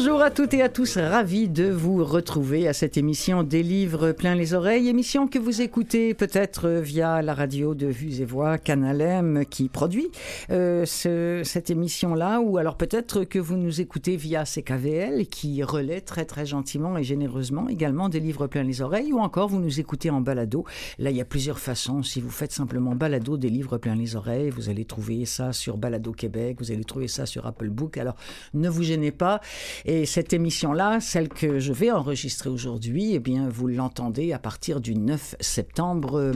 Bonjour à toutes et à tous, ravi de vous retrouver à cette émission des livres plein les oreilles, émission que vous écoutez peut-être via la radio de Vues et Voix, Canal M qui produit euh, ce, cette émission-là, ou alors peut-être que vous nous écoutez via CKVL qui relaie très très gentiment et généreusement également des livres plein les oreilles, ou encore vous nous écoutez en balado. Là, il y a plusieurs façons. Si vous faites simplement balado des livres plein les oreilles, vous allez trouver ça sur Balado Québec, vous allez trouver ça sur Apple Book. Alors ne vous gênez pas. Et cette émission-là, celle que je vais enregistrer aujourd'hui, eh bien, vous l'entendez à partir du 9 septembre euh,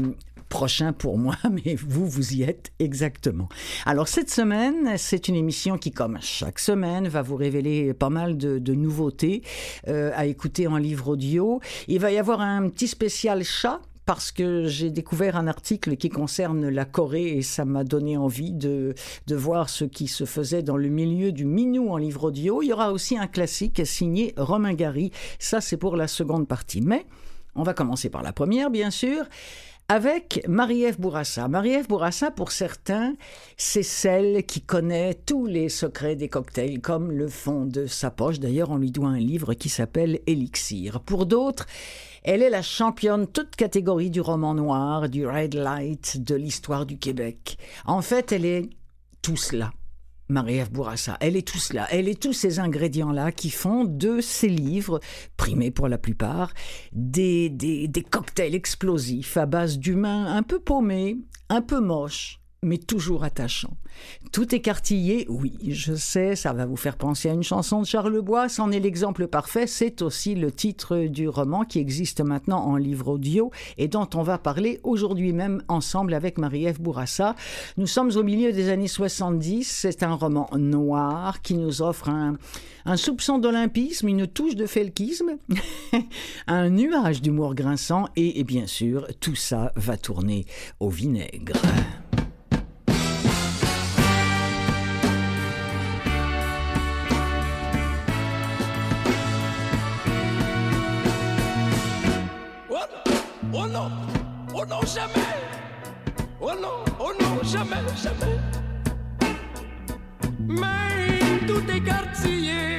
prochain pour moi, mais vous, vous y êtes exactement. Alors cette semaine, c'est une émission qui, comme chaque semaine, va vous révéler pas mal de, nouveautés euh, à écouter en livre audio. Il va y avoir un petit spécial chat parce que j'ai découvert un article qui concerne la Corée et ça m'a donné envie de, de voir ce qui se faisait dans le milieu du minou en livre audio. Il y aura aussi un classique signé Romain Gary. Ça, c'est pour la seconde partie. Mais on va commencer par la première, bien sûr avec Marie-Ève Bourassa. Marie-Ève Bourassa, pour certains, c'est celle qui connaît tous les secrets des cocktails, comme le fond de sa poche. D'ailleurs, on lui doit un livre qui s'appelle Elixir. Pour d'autres, elle est la championne toute catégorie du roman noir, du red light, de l'histoire du Québec. En fait, elle est tout cela. Marie-Ève Bourassa. Elle est tout cela. Elle est tous ces ingrédients-là qui font de ces livres, primés pour la plupart, des, cocktails explosifs à base d'humains un peu paumés, un peu moches, mais toujours attachant. Tout écartillé, oui, je sais, ça va vous faire penser à une chanson de Charles Bois, c'en est l'exemple parfait, c'est aussi le titre du roman qui existe maintenant en livre audio et dont on va parler aujourd'hui même ensemble avec Marie-Ève Bourassa. Nous sommes au milieu des années 70, c'est un roman noir qui nous offre un, soupçon d'olympisme, une touche de felkisme, un nuage d'humour grinçant et bien sûr, tout ça va tourner au vinaigre. Jamais, jamais. Mais tout est quartier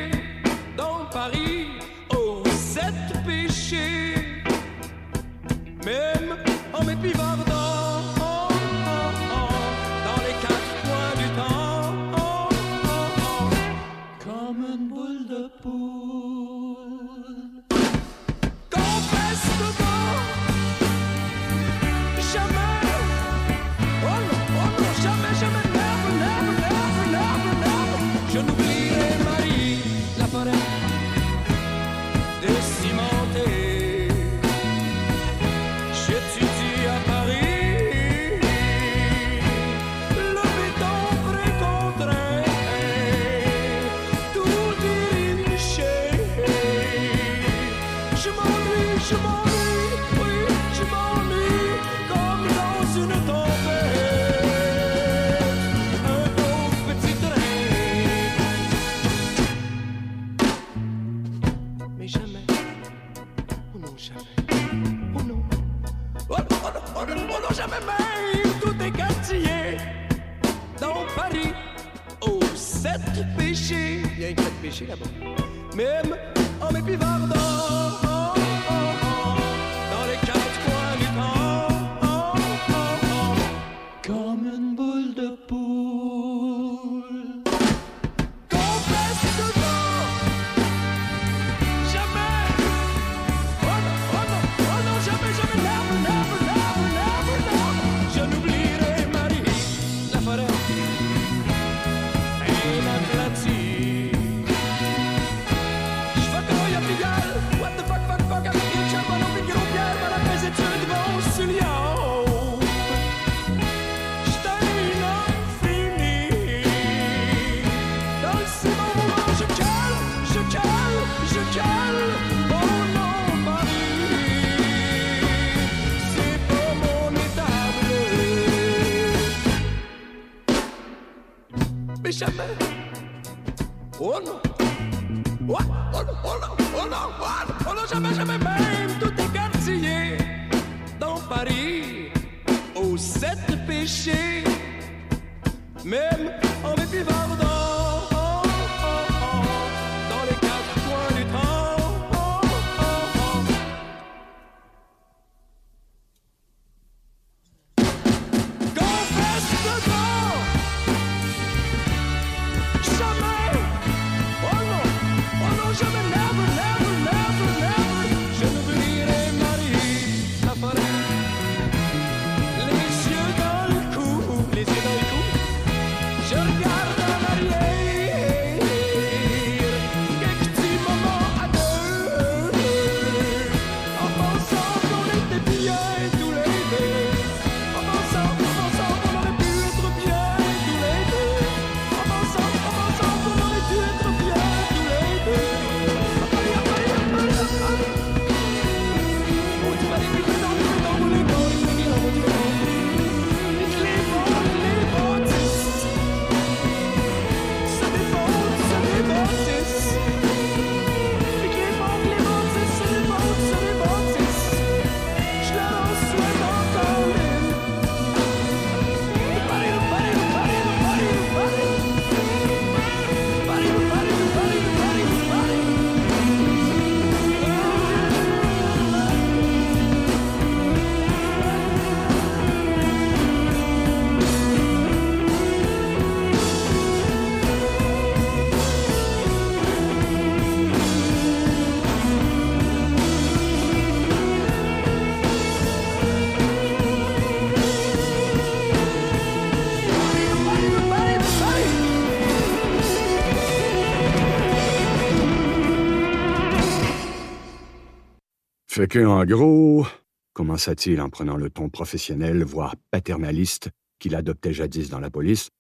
Fait que, en gros, commença-t-il en prenant le ton professionnel, voire paternaliste, qu'il adoptait jadis dans la police,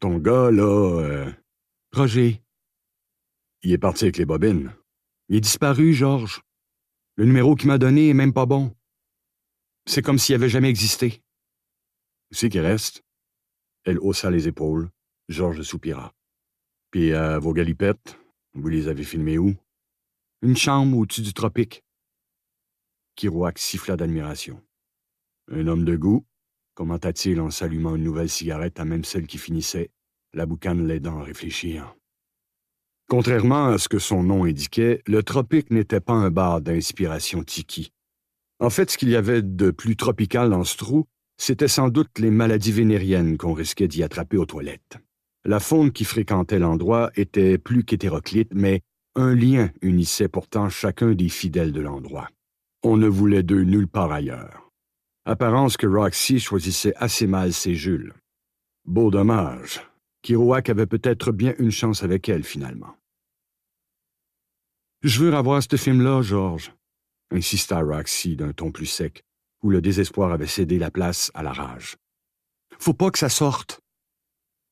ton gars, là, euh, Roger, il est parti avec les bobines. Il est disparu, Georges. Le numéro qu'il m'a donné est même pas bon. C'est comme s'il avait jamais existé. C'est qui reste? Elle haussa les épaules. Georges soupira. Puis, euh, vos galipettes, vous les avez filmées où? Une chambre au-dessus du tropique. Kirouac siffla d'admiration. Un homme de goût, commenta-t-il en s'allumant une nouvelle cigarette à même celle qui finissait, la boucane l'aidant à réfléchir. Contrairement à ce que son nom indiquait, le tropique n'était pas un bar d'inspiration tiki. En fait, ce qu'il y avait de plus tropical dans ce trou, c'était sans doute les maladies vénériennes qu'on risquait d'y attraper aux toilettes. La faune qui fréquentait l'endroit était plus qu'hétéroclite, mais un lien unissait pourtant chacun des fidèles de l'endroit. On ne voulait d'eux nulle part ailleurs. Apparence que Roxy choisissait assez mal ses Jules. Beau dommage. Kirouac avait peut-être bien une chance avec elle, finalement. Je veux revoir ce film-là, Georges, insista Roxy d'un ton plus sec, où le désespoir avait cédé la place à la rage. Faut pas que ça sorte.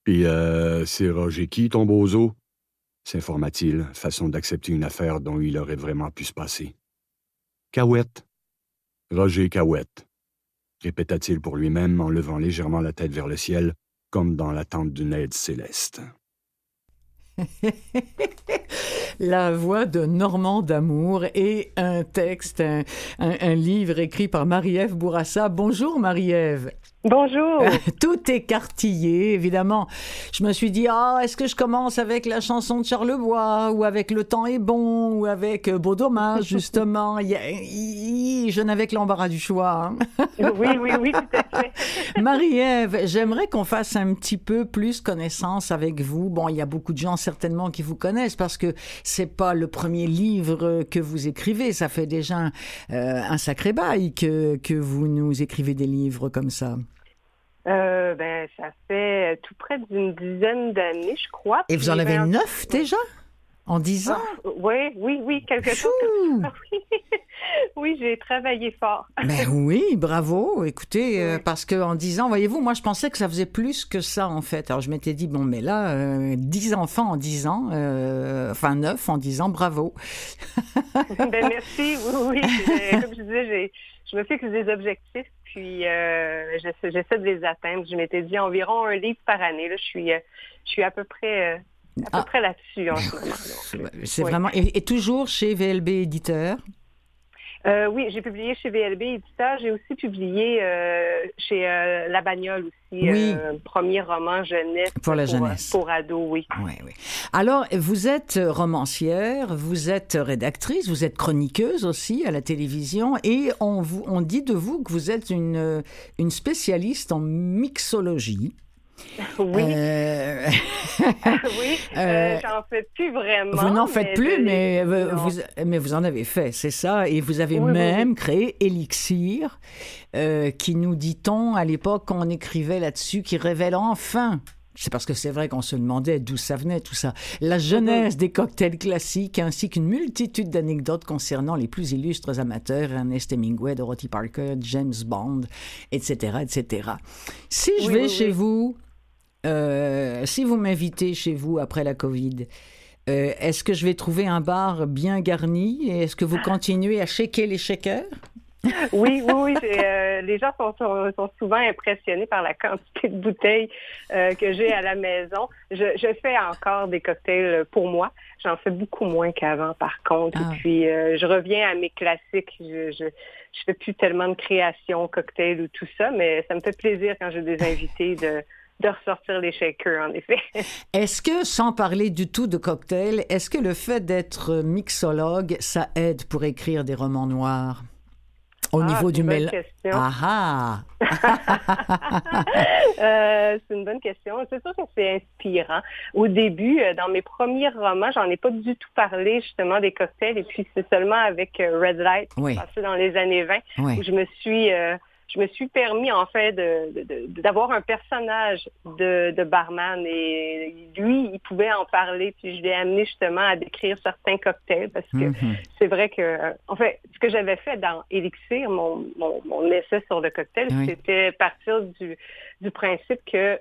Puis, euh, c'est Roger qui, ton bozo? s'informa-t-il, façon d'accepter une affaire dont il aurait vraiment pu se passer. Cahouette. Roger Cahouette, répéta-t-il pour lui-même en levant légèrement la tête vers le ciel, comme dans l'attente d'une aide céleste. la voix de Normand d'amour et un texte, un, livre écrit par Marie-Ève Bourassa. Bonjour Marie-Ève. Bonjour. Tout écartillé, évidemment. Je me suis dit, ah, est-ce que je commence avec la chanson de Charlebois, ou avec Le temps est bon, ou avec euh, Beau dommage, justement. je n'avais que l'embarras du choix. Hein. oui, oui, oui, tout à fait. Marie-Ève, j'aimerais qu'on fasse un petit peu plus connaissance avec vous. Bon, il y a beaucoup de gens certainement qui vous connaissent parce que c'est pas le premier livre que vous écrivez. Ça fait déjà euh, un sacré bail que, que vous nous écrivez des livres comme ça. Euh, ben, ça fait tout près d'une dizaine d'années, je crois. Et vous en avez neuf déjà? En dix ans? Ah, oui, oui, oui, quelque chose Oui, j'ai travaillé fort. Ben oui, bravo. Écoutez, euh, parce que en dix ans, voyez-vous, moi je pensais que ça faisait plus que ça en fait. Alors je m'étais dit bon, mais là, euh, dix enfants en dix ans, enfin neuf en dix ans, bravo. ben merci. Oui, oui. Comme je disais, je me fixe des objectifs puis euh, j'essaie de les atteindre. Je m'étais dit environ un livre par année. Là, je suis, euh, je suis à peu près. Euh, à Ah. peu près là-dessus en ce moment. donc, C'est oui. vraiment et, et toujours chez VLB éditeur. Euh, oui, j'ai publié chez VLB Éditeur. J'ai aussi publié euh, chez euh, La Bagnole aussi, Oui. euh, premier roman jeunesse. Pour la jeunesse. Pour ados, oui. Oui, oui. Alors, vous êtes romancière, vous êtes rédactrice, vous êtes chroniqueuse aussi à la télévision, et on, vous, on dit de vous que vous êtes une, une spécialiste en mixologie. Oui, Euh, oui. euh, Euh, J'en fais plus vraiment. vous n'en faites plus, mais vous, mais vous en avez fait, c'est ça. Et vous avez Oui, oui, même créé Elixir, euh, qui nous dit-on à l'époque quand on écrivait là-dessus, qui révèle enfin. C'est parce que c'est vrai qu'on se demandait d'où ça venait tout ça. La genèse des cocktails classiques ainsi qu'une multitude d'anecdotes concernant les plus illustres amateurs, Ernest Hemingway, Dorothy Parker, James Bond, etc., etc. Si je Oui, vais oui, chez oui. vous, euh, si vous m'invitez chez vous après la Covid, euh, est-ce que je vais trouver un bar bien garni et est-ce que vous continuez à shaker les shakers? Oui, oui, oui. euh, les gens sont, sont, sont souvent impressionnés par la quantité de bouteilles euh, que j'ai à la maison. Je, je fais encore des cocktails pour moi. J'en fais beaucoup moins qu'avant, par contre. Ah. Et puis, euh, je reviens à mes classiques. Je, je, je fais plus tellement de création, cocktail ou tout ça, mais ça me fait plaisir quand j'ai des invités de, de ressortir les shakers, en effet. Est-ce que, sans parler du tout de cocktail, est-ce que le fait d'être mixologue, ça aide pour écrire des romans noirs? Au Ah, niveau du question. Ah ah! Euh, c'est une bonne question. C'est sûr que c'est inspirant. Au début, euh, dans mes premiers romans, j'en ai pas du tout parlé justement des cocktails. Et puis c'est seulement avec euh, Red Light, Oui. passé dans les années 20, Oui. où je me suis, euh, je me suis permis en fait d'avoir un personnage de, de barman et lui, il pouvait en parler. Puis je l'ai amené justement à décrire certains cocktails parce que Mhm. c'est vrai que, euh, en fait, ce que j'avais fait dans Elixir, mon, mon, mon essai sur le cocktail, Oui. c'était partir du, du principe que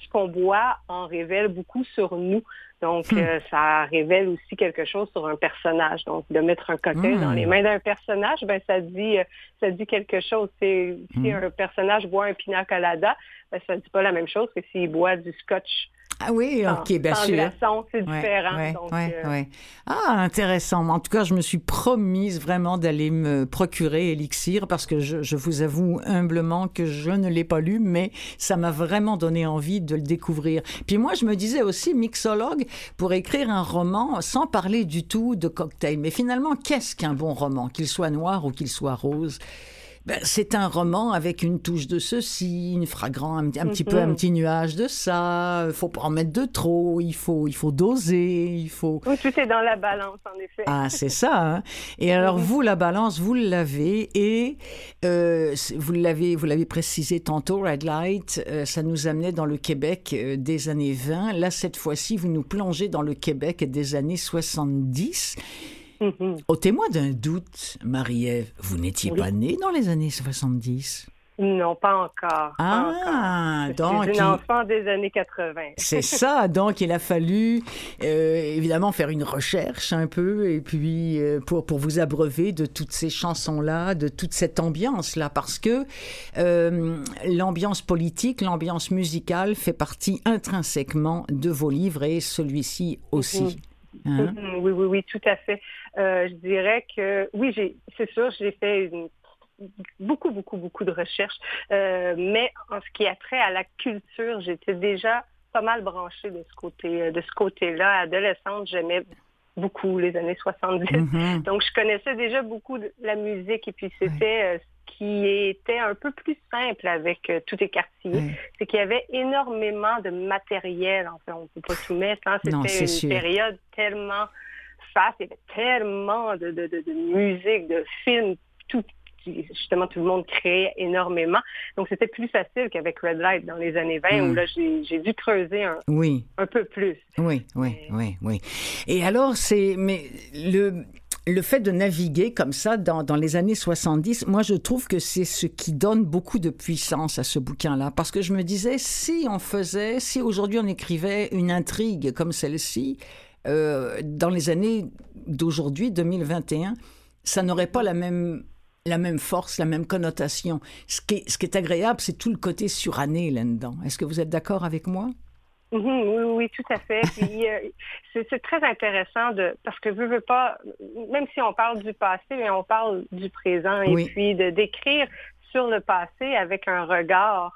ce qu'on boit en révèle beaucoup sur nous. Donc, Hmm. euh, ça révèle aussi quelque chose sur un personnage. Donc, de mettre un cocktail Hmm. dans les mains d'un personnage, ben ça dit, euh, ça dit quelque chose. Si Hmm. un personnage boit un pina colada, ben, ça dit pas la même chose que s'il boit du scotch Ah oui, sans, ok, bien sans sûr. glaçon. C'est différent. ouais, Donc, ouais, euh, ouais. Ah, intéressant. En tout cas, je me suis promise vraiment d'aller me procurer Elixir parce que je, je vous avoue humblement que je ne l'ai pas lu, mais ça m'a vraiment donné envie de le découvrir. Puis moi, je me disais aussi, mixologue, pour écrire un roman sans parler du tout de cocktail. Mais finalement, qu'est-ce qu'un bon roman, qu'il soit noir ou qu'il soit rose? Ben, c'est un roman avec une touche de ceci, une fragrant, un, un petit peu un Mhm. petit nuage de ça. Il faut pas en mettre de trop. Il faut, il faut doser. Il faut. Oui, tout est dans la balance, en effet. Ah, c'est ça. hein. Et alors Mhm. vous, la balance, vous l'avez et euh, vous l'avez, vous l'avez précisé tantôt. Red Light, euh, ça nous amenait dans le Québec euh, des années 20. Là, cette fois-ci, vous nous plongez dans le Québec des années 70. Au témoin d'un doute, Marie-Ève, vous n'étiez Oui. pas née dans les années 70. Non, pas encore. pas encore. Ah, Je donc suis une enfant des années 80. c'est ça. Donc il a fallu euh, évidemment faire une recherche un peu et puis euh, pour pour vous abreuver de toutes ces chansons là, de toute cette ambiance là, parce que euh, l'ambiance politique, l'ambiance musicale fait partie intrinsèquement de vos livres et celui-ci aussi. Hein? Mhm, Oui, oui, oui, tout à fait. Euh, je dirais que oui, j'ai, c'est sûr, j'ai fait une- beaucoup, beaucoup, beaucoup de recherches, Euh, mais en ce qui a trait à la culture, j'étais déjà pas mal branchée de ce côté, de ce côté-là. Adolescente, j'aimais beaucoup les années 70. Mhm. Donc, je connaissais déjà beaucoup de la musique et puis c'était euh, ce qui était un peu plus simple avec euh, tous les quartiers. Ouais. C'est qu'il y avait énormément de matériel. Enfin, on ne peut pas tout mettre. Hein. C'était une sûr. période tellement Il y avait tellement de, de, de, de musique, de films, tout. Justement, tout le monde créait énormément. Donc, c'était plus facile qu'avec Red Light dans les années 20, Mm. où là, j'ai dû creuser un, Oui. un peu plus. Oui, oui, oui, oui. Et alors, c'est. Mais le. Le fait de naviguer comme ça dans, dans les années 70, moi je trouve que c'est ce qui donne beaucoup de puissance à ce bouquin-là. Parce que je me disais, si on faisait, si aujourd'hui on écrivait une intrigue comme celle-ci, euh, dans les années d'aujourd'hui, 2021, ça n'aurait pas la même, la même force, la même connotation. Ce qui est, ce qui est agréable, c'est tout le côté suranné là-dedans. Est-ce que vous êtes d'accord avec moi? Mhm, oui, oui, tout à fait. Euh, c'est très intéressant de parce que je veux pas, même si on parle du passé, mais on parle du présent et puis de décrire sur le passé avec un regard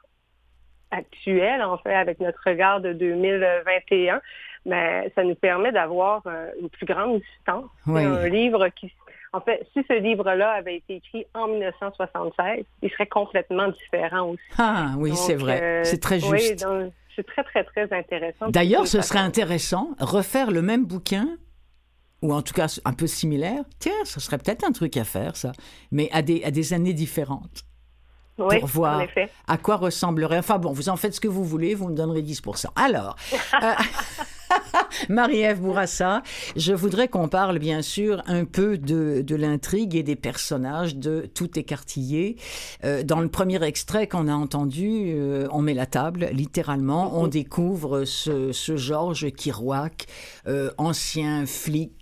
actuel, en fait, avec notre regard de 2021, mais ça nous permet d'avoir euh, une plus grande distance. C'est un livre qui en fait, si ce livre-là avait été écrit en 1976, il serait complètement différent aussi. Ah oui, c'est vrai. Euh, c'est très juste. Oui, c'est très, très, très intéressant. D'ailleurs, ce serait intéressant, refaire le même bouquin, ou en tout cas un peu similaire. Tiens, ce serait peut-être un truc à faire, ça, mais à des, à des années différentes. Oui, pour voir en effet. à quoi ressemblerait. Enfin bon, vous en faites ce que vous voulez, vous me donnerez 10%. Alors, euh, Marie-Ève Bourassa, je voudrais qu'on parle bien sûr un peu de, de l'intrigue et des personnages de Tout écartillé. Euh, dans le premier extrait qu'on a entendu, euh, on met la table, littéralement, on découvre ce, ce Georges Kirouac, euh, ancien flic,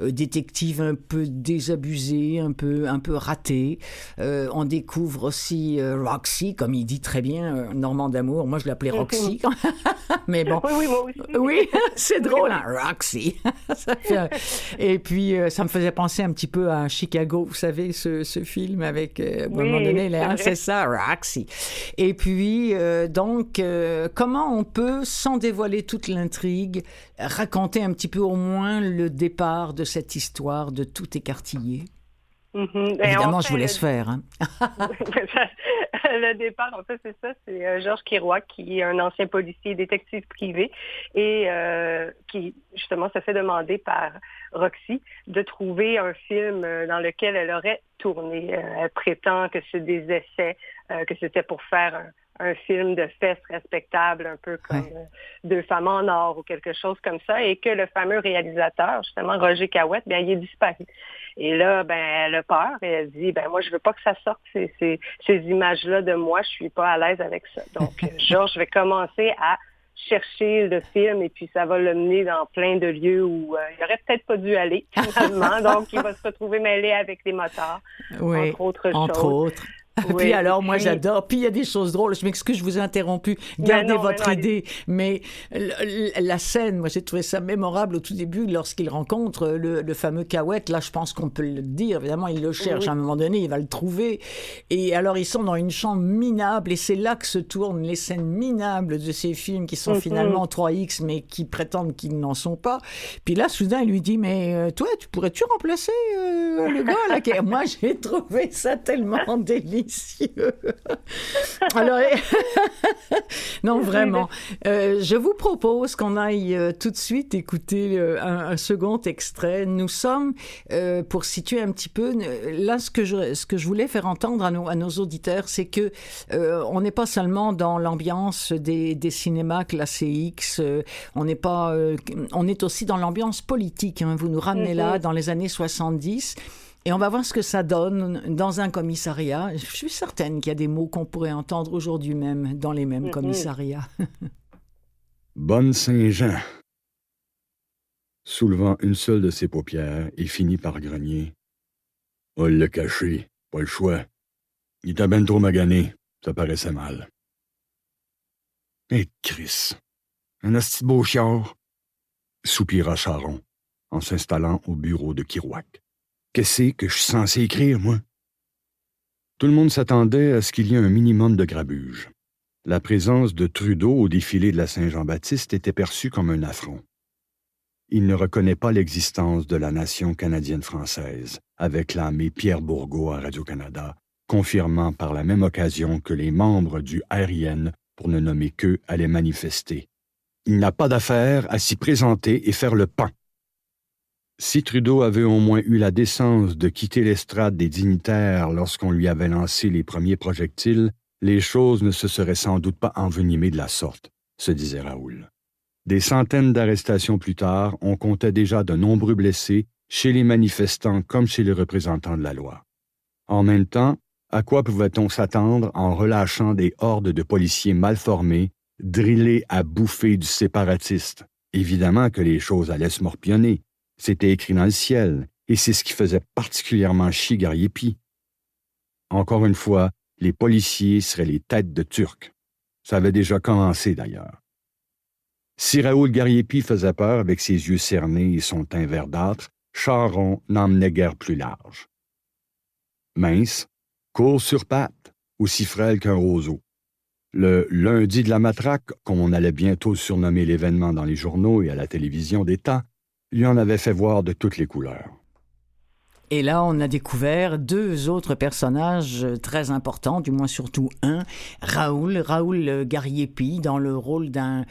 détective un peu désabusé, un peu, un peu raté. on découvre aussi Roxy, comme il dit très bien, Normand d'amour. Moi, je l'appelais Roxy. Mais bon. Oui, oui, moi aussi. Oui, c'est drôle, hein? Roxy. Et puis, euh, ça me faisait penser un petit peu à Chicago, vous savez, ce, film avec, euh, à un moment donné, c'est ça, Roxy. Et puis, euh, donc, comment on peut, sans dévoiler toute l'intrigue, raconter un petit peu au moins le départ de cette histoire de tout écartillé? Mm-hmm. Évidemment, je vous laisse faire. Hein. le départ, en fait, c'est ça, c'est euh, Georges Kiroak, qui est un ancien policier détective privé et euh, qui, justement, se fait demander par Roxy de trouver un film euh, dans lequel elle aurait tourné. elle prétend que c'est des essais, que c'était pour faire un un film de fesses respectable, un peu comme euh, Deux femmes en or ou quelque chose comme ça, et que le fameux réalisateur, justement Roger Cahouette, bien, il est disparu. Et là, ben, elle a peur et elle dit, ben moi, je veux pas que ça sorte ces, ces, ces images-là de moi, je suis pas à l'aise avec ça. Donc, Georges, je vais commencer à chercher le film et puis ça va le mener dans plein de lieux où euh, il aurait peut-être pas dû aller finalement. Donc, il va se retrouver mêlé avec les motards, entre autres entre Autres. Puis alors, moi, j'adore. Puis il y a des choses drôles. Je m'excuse, je vous ai interrompu. Gardez votre idée. Mais la scène, moi, j'ai trouvé ça mémorable au tout début lorsqu'il rencontre le, fameux Cahouette. Là, je pense qu'on peut le dire. Évidemment, il le cherche à un moment donné, il va le trouver. Et alors, ils sont dans une chambre minable et c'est là que se tournent les scènes minables de ces films qui sont mm-hmm. finalement 3X mais qui prétendent qu'ils n'en sont pas. Puis là, soudain, il lui dit, mais euh, toi, tu pourrais-tu remplacer euh, le gars là? Moi, j'ai trouvé ça tellement Alors, non, vraiment. Euh, je vous propose qu'on aille euh, tout de suite écouter euh, un, second extrait. Nous sommes, pour situer un petit peu, là, ce que je, ce que je voulais faire entendre à nos, à nos auditeurs, c'est que on n'est pas seulement dans l'ambiance des, des cinémas classés X, on n'est pas, on est aussi dans l'ambiance politique. Hein. Vous nous ramenez là, mm-hmm. dans les années 70. Et on va voir ce que ça donne dans un commissariat. Je suis certaine qu'il y a des mots qu'on pourrait entendre aujourd'hui même dans les mêmes commissariats. Bonne Saint-Jean. Soulevant une seule de ses paupières, il finit par grogner. On le caché, pas le choix. Il t'a ben trop magané, ça paraissait mal. Et Chris, un asti beau chiard, soupira Charon en s'installant au bureau de Kirouac. Qu'est-ce que je suis censé écrire, moi? Tout le monde s'attendait à ce qu'il y ait un minimum de grabuge. La présence de Trudeau au défilé de la Saint-Jean-Baptiste était perçue comme un affront. Il ne reconnaît pas l'existence de la nation canadienne-française, avait clamé Pierre Bourgault à Radio-Canada, confirmant par la même occasion que les membres du RIN, pour ne nommer qu'eux, allaient manifester. Il n'a pas d'affaire à s'y présenter et faire le pan. Si Trudeau avait au moins eu la décence de quitter l'estrade des dignitaires lorsqu'on lui avait lancé les premiers projectiles, les choses ne se seraient sans doute pas envenimées de la sorte, se disait Raoul. Des centaines d'arrestations plus tard, on comptait déjà de nombreux blessés chez les manifestants comme chez les représentants de la loi. En même temps, à quoi pouvait-on s'attendre en relâchant des hordes de policiers mal formés, drillés à bouffer du séparatiste? Évidemment que les choses allaient se morpionner, c'était écrit dans le ciel, et c'est ce qui faisait particulièrement chier Gariepi. Encore une fois, les policiers seraient les têtes de Turcs. Ça avait déjà commencé d'ailleurs. Si Raoul Gariepi faisait peur avec ses yeux cernés et son teint verdâtre, Charon n'emmenait guère plus large. Mince, court sur pattes, aussi frêle qu'un roseau. Le lundi de la matraque, comme on allait bientôt surnommer l'événement dans les journaux et à la télévision d'État, lui en avait fait voir de toutes les couleurs. Et là, on a découvert deux autres personnages très importants, du moins surtout un, Raoul, Raoul Gariepi, dans le rôle d'un,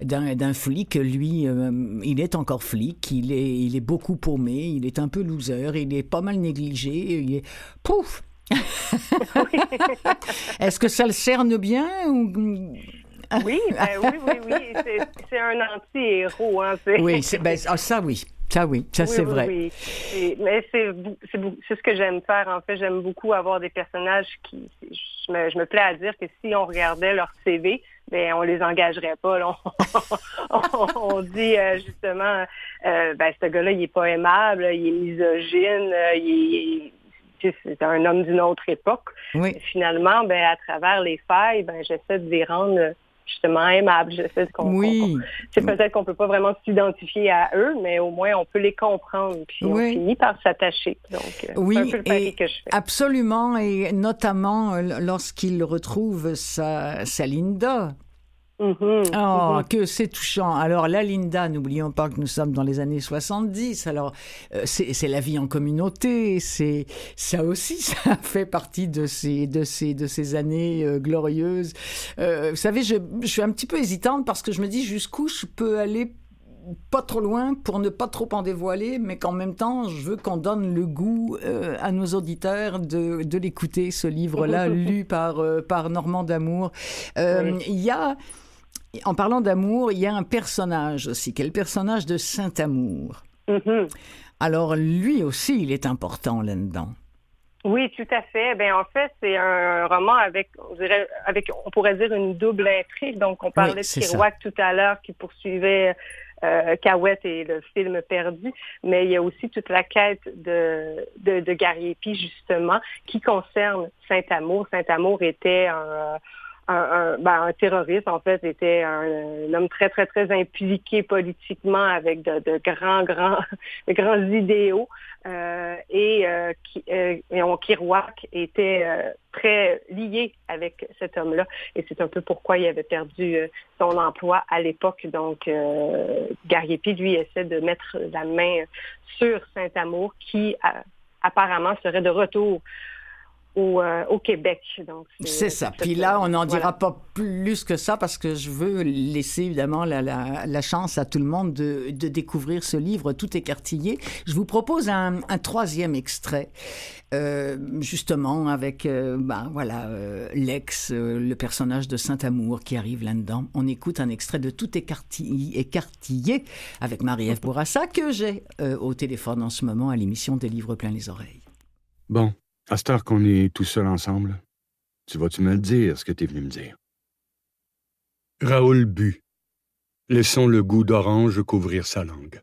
d'un, flic. Lui, euh, il est encore flic, il est, il est beaucoup paumé, il est un peu loser, il est pas mal négligé, il est... Pouf Est-ce que ça le cerne bien ou... oui, ben oui, oui, oui. C'est, un anti-héros. Hein, oui, ben, ah, ça oui. Ça oui, ça c'est vrai. Oui. mais c'est ce que j'aime faire. En fait, j'aime beaucoup avoir des personnages qui. Je me, je me, plais à dire que si on regardait leur CV, ben on les engagerait pas. On, on, dit euh, justement, euh, ben ce gars-là, il est pas aimable, il est misogyne, euh, il est c'est un homme d'une autre époque. Oui. finalement, ben, à travers les failles, ben, j'essaie de les rendre justement aimable. oui. c'est peut-être qu'on peut pas vraiment s'identifier à eux, mais au moins on peut les comprendre. Puis on finit par s'attacher. Donc, euh, oui, un peu le et que je fais. absolument, et notamment euh, lorsqu'il retrouve sa, sa Linda Mm-hmm. Oh, que c'est touchant. Alors, la Linda, n'oublions pas que nous sommes dans les années 70. Alors, euh, c'est la vie en communauté. C'est ça aussi, ça fait partie de ces de ces de ces années euh, glorieuses. Euh, vous savez, je, je suis un petit peu hésitante parce que je me dis jusqu'où je peux aller pas trop loin pour ne pas trop en dévoiler, mais qu'en même temps, je veux qu'on donne le goût à nos auditeurs de, de l'écouter, ce livre-là, lu par, par Normand D'Amour. Il y a en parlant d'amour, il y a un personnage aussi, qui est le personnage de Saint-Amour? Mm-hmm. Alors, lui aussi, il est important là-dedans. Oui, tout à fait. Ben en fait, c'est un roman avec, on dirait, avec, on pourrait dire une double intrigue. Donc, on parlait de Kirouac tout à l'heure qui poursuivait euh, Cahouette et le film Perdu, mais il y a aussi toute la quête de, de, de Gariepi, justement, qui concerne Saint-Amour. Saint-Amour était un, un, ben, un, terroriste, en fait, était un, homme très, très, très impliqué politiquement avec de, de grands, grands, de grands idéaux. Euh, et, euh, qui, euh, et on, Kirouac était euh, très lié avec cet homme-là. Et c'est un peu pourquoi il avait perdu euh, son emploi à l'époque. Donc, euh, Gariepi, lui, essaie de mettre la main sur Saint-Amour, qui apparemment serait de retour euh, au, Québec. C'est ça. Puis là, on n'en dira pas plus que ça parce que je veux laisser évidemment la, la, chance à tout le monde de, de, découvrir ce livre tout écartillé. Je vous propose un, un troisième extrait, euh, justement avec euh, ben, voilà l'ex, le personnage de Saint-Amour qui arrive là-dedans. On écoute un extrait de Tout écartillé, écartillé avec Marie-Ève Bourassa que j'ai au téléphone en ce moment à l'émission des livres plein les oreilles. Bon, à cette heure qu'on est tout seul ensemble, tu vas-tu me le dire, ce que tu es venu me dire? Raoul but. Laissons le goût d'orange couvrir sa langue.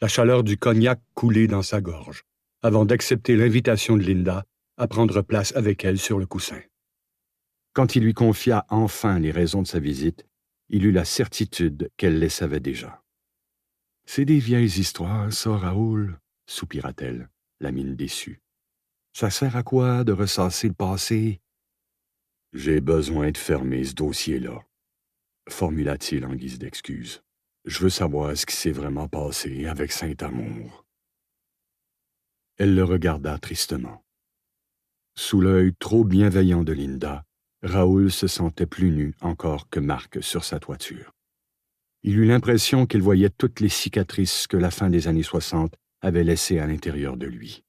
La chaleur du cognac couler dans sa gorge, avant d'accepter l'invitation de Linda à prendre place avec elle sur le coussin. Quand il lui confia enfin les raisons de sa visite, il eut la certitude qu'elle les savait déjà. C'est des vieilles histoires, ça, Raoul, soupira-t-elle, la mine déçue. Ça sert à quoi de ressasser le passé? J'ai besoin de fermer ce dossier-là, formula-t-il en guise d'excuse. Je veux savoir ce qui s'est vraiment passé avec Saint-Amour. Elle le regarda tristement. Sous l'œil trop bienveillant de Linda, Raoul se sentait plus nu encore que Marc sur sa toiture. Il eut l'impression qu'il voyait toutes les cicatrices que la fin des années soixante avait laissées à l'intérieur de lui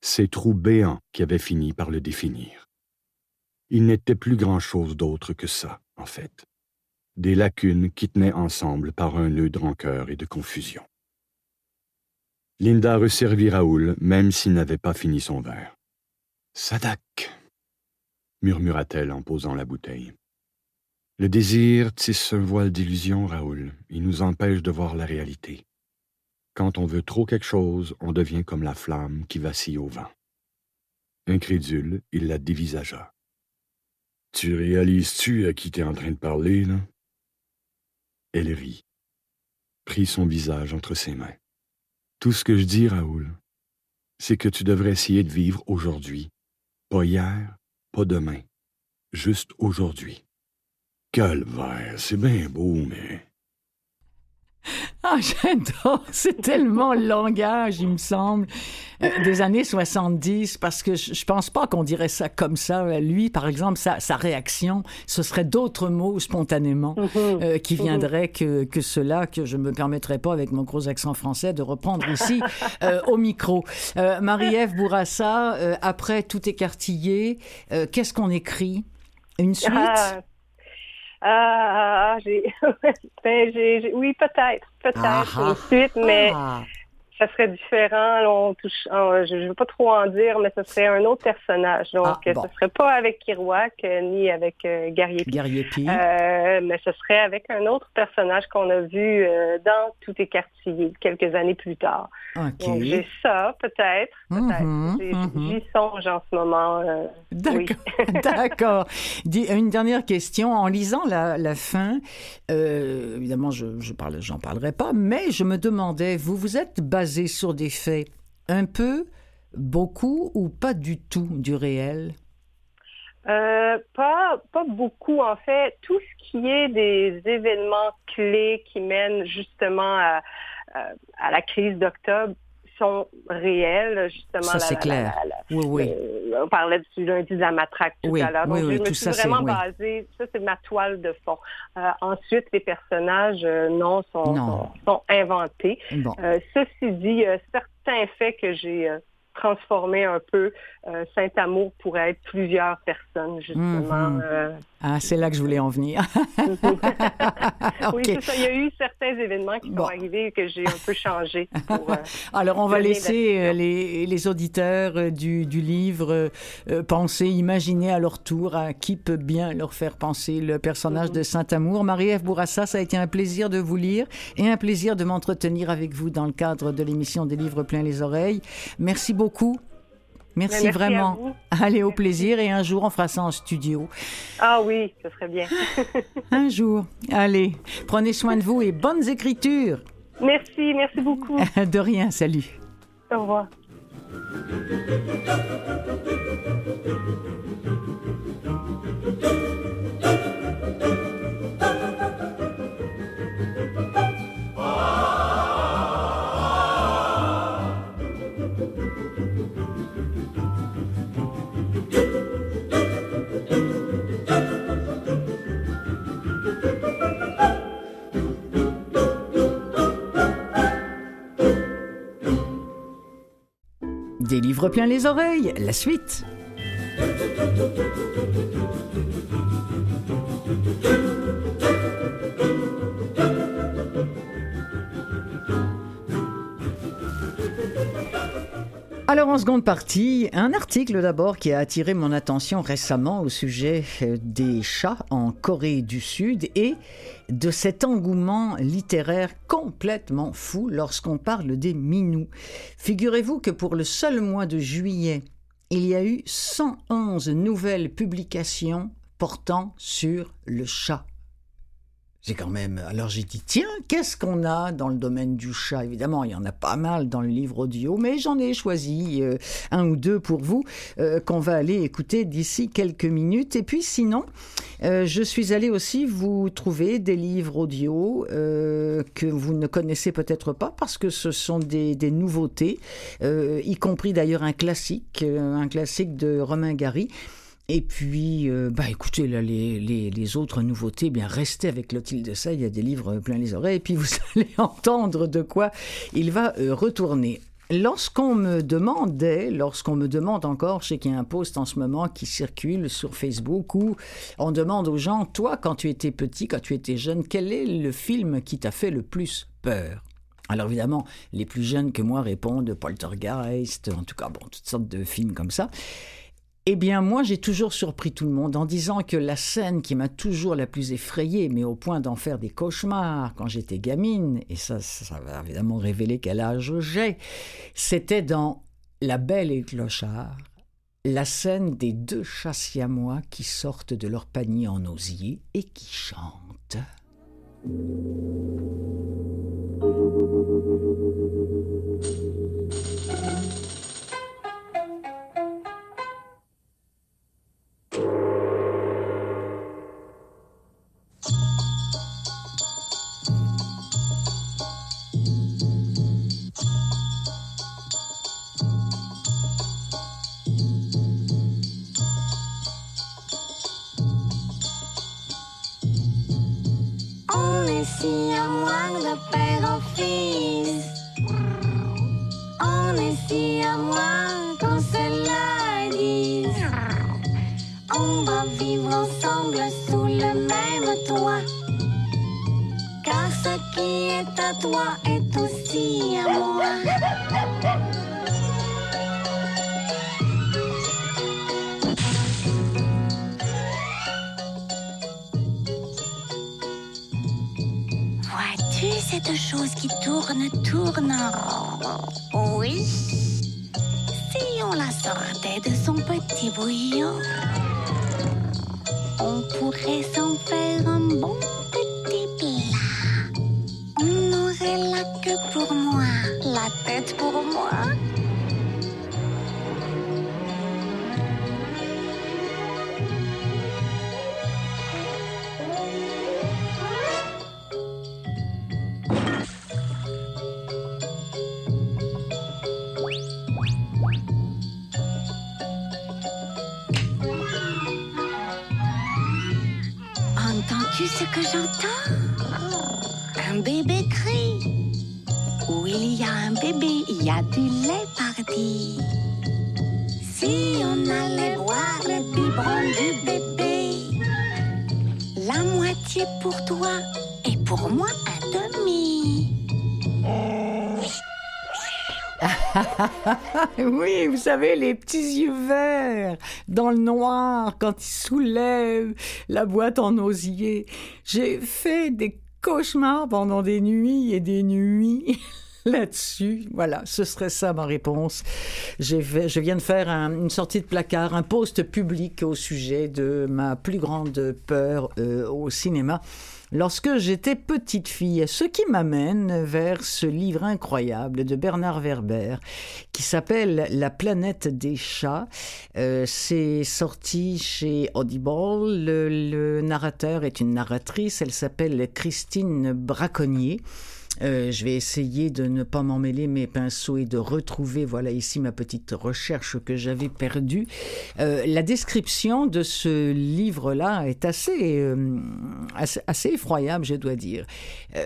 ces trous béants qui avaient fini par le définir. Il n'était plus grand-chose d'autre que ça, en fait. Des lacunes qui tenaient ensemble par un nœud de rancœur et de confusion. Linda resservit Raoul, même s'il n'avait pas fini son verre. Sadak, murmura-t-elle en posant la bouteille. Le désir tisse un voile d'illusion, Raoul. Il nous empêche de voir la réalité. Quand on veut trop quelque chose, on devient comme la flamme qui vacille au vent. Incrédule, il la dévisagea. Tu réalises-tu à qui t'es en train de parler, là? Elle rit, prit son visage entre ses mains. Tout ce que je dis, Raoul, c'est que tu devrais essayer de vivre aujourd'hui. Pas hier, pas demain. Juste aujourd'hui. Calvaire, c'est bien beau, mais ah, j'adore. C'est tellement le langage, il me semble, euh, des années 70, parce que je, pense pas qu'on dirait ça comme ça. Lui, par exemple, sa, sa réaction, ce serait d'autres mots spontanément Mhm. euh, qui viendraient que, que ceux-là que je me permettrais pas, avec mon gros accent français, de reprendre ici euh, au micro. Euh, Marie-Ève Bourassa, après tout écartillé, qu'est-ce qu'on écrit? Une suite? Ah, ah, ah, j'ai, ben, j'ai, j'ai- oui, peut-être, peut-être Ah, ah. une suite, mais Ah. Ça serait différent. on touche, je ne veux pas trop en dire, mais ce serait un autre personnage. Donc, Ah, bon. ce serait pas avec Kirouac euh, ni avec euh, Guerrier Guerrier Pi. Euh, mais ce serait avec un autre personnage qu'on a vu euh, dans Tout écartillé quelques années plus tard. OK. Donc j'ai ça, peut-être. peut-être. Mhm, J'ai- mhm. J'y songe en ce moment. oui. D'accord. D'accord. Une dernière question. En lisant la, la fin, évidemment, je je parle, j'en parlerai pas, mais je me demandais, vous vous êtes basé sur des faits un peu, beaucoup ou pas du tout du réel? Euh, pas, pas beaucoup, en fait. Tout ce qui est des événements clés qui mènent justement à, la crise d'octobre sont réels, justement. Ça, c'est la- clair. la- la- Oui, oui. Euh, on parlait du lundi de la matraque tout Oui, à l'heure. Donc, oui, je oui, me tout suis ça, c'est- vraiment basée, ça c'est ma toile de fond. Euh, ensuite, les personnages, euh, non, sont, Non. sont, sont inventés. Bon. Euh, ceci dit, certains faits que j'ai transformés un peu, euh, Saint-Amour pourrait être plusieurs personnes, justement. Mhm. euh, Ah, c'est là que je voulais en venir. Oui, c'est ça. Il y a eu certains événements qui Bon. sont arrivés et que j'ai un peu changé pour... euh, Alors, on va laisser la euh, les, les auditeurs euh, du, du livre euh, penser, imaginer à leur tour à qui peut bien leur faire penser le personnage de Saint-Amour. Marie-Ève Bourassa, ça a été un plaisir de vous lire et un plaisir de m'entretenir avec vous dans le cadre de l'émission des livres plein les oreilles. Merci beaucoup. Merci, vraiment. Allez, au plaisir et un jour on fera ça en studio. Ah oui, ce serait bien. Un jour. Allez, prenez soin de vous et bonnes écritures. merci, merci beaucoup. De rien, salut. Au revoir. Des livres plein les oreilles, la suite. Alors en seconde partie, un article d'abord qui a attiré mon attention récemment au sujet euh, des chats en Corée du Sud et de cet engouement littéraire complètement fou lorsqu'on parle des minous. Figurez-vous que pour le seul mois de juillet, il y a eu 111 nouvelles publications portant sur le chat. C'est quand même. Alors j'ai dit, tiens, qu'est-ce qu'on a dans le domaine du chat? Évidemment, il y en a pas mal dans le livre audio, mais j'en ai choisi euh, un ou deux pour vous euh, qu'on va aller écouter d'ici quelques minutes. Et puis sinon, euh, je suis allée aussi vous trouver des livres audio que vous ne connaissez peut-être pas parce que ce sont des, nouveautés, y compris d'ailleurs un classique, un classique de Romain Gary. Et puis, euh, bah écoutez, là, les, les, autres nouveautés, eh bien restez avec Clotilde de ça, il y a des livres plein les oreilles, et puis vous allez entendre de quoi il va euh, retourner. Lorsqu'on me demandait, lorsqu'on me demande encore, je sais qu'il y a un post en ce moment qui circule sur Facebook où on demande aux gens, toi, quand tu étais petit, quand tu étais jeune, quel est le film qui t'a fait le plus peur? Alors évidemment, les plus jeunes que moi répondent Poltergeist, en tout cas, bon, toutes sortes de films comme ça. Eh bien, moi, j'ai toujours surpris tout le monde en disant que la scène qui m'a toujours la plus effrayée, mais au point d'en faire des cauchemars quand j'étais gamine, et ça, ça va évidemment révéler quel âge j'ai, c'était dans La Belle et Clochard, la scène des deux chats siamois qui sortent de leur panier en osier et qui chantent. Ce que j'entends Un bébé crie. Où il y a un bébé, il y a du lait parti. Si on allait boire le biberon du bébé, la moitié pour toi et pour moi Oui, vous savez, les petits yeux verts dans le noir quand ils soulèvent la boîte en osier. J'ai fait des cauchemars pendant des nuits et des nuits. Là-dessus, voilà, ce serait ça ma réponse. Je viens de faire un- une sortie de placard, un post public au sujet de ma plus grande peur euh, au cinéma lorsque j'étais petite fille. Ce qui m'amène vers ce livre incroyable de Bernard Werber qui s'appelle La planète des chats. Euh, C'est sorti chez Audible. Le, le narrateur est une narratrice. Elle s'appelle Christine Braconnier. Euh, je vais essayer de ne pas m'emmêler mes pinceaux et de retrouver, voilà ici ma petite recherche que j'avais perdue. Euh, la description de ce livre-là est assez, euh, assez, effroyable, je dois dire.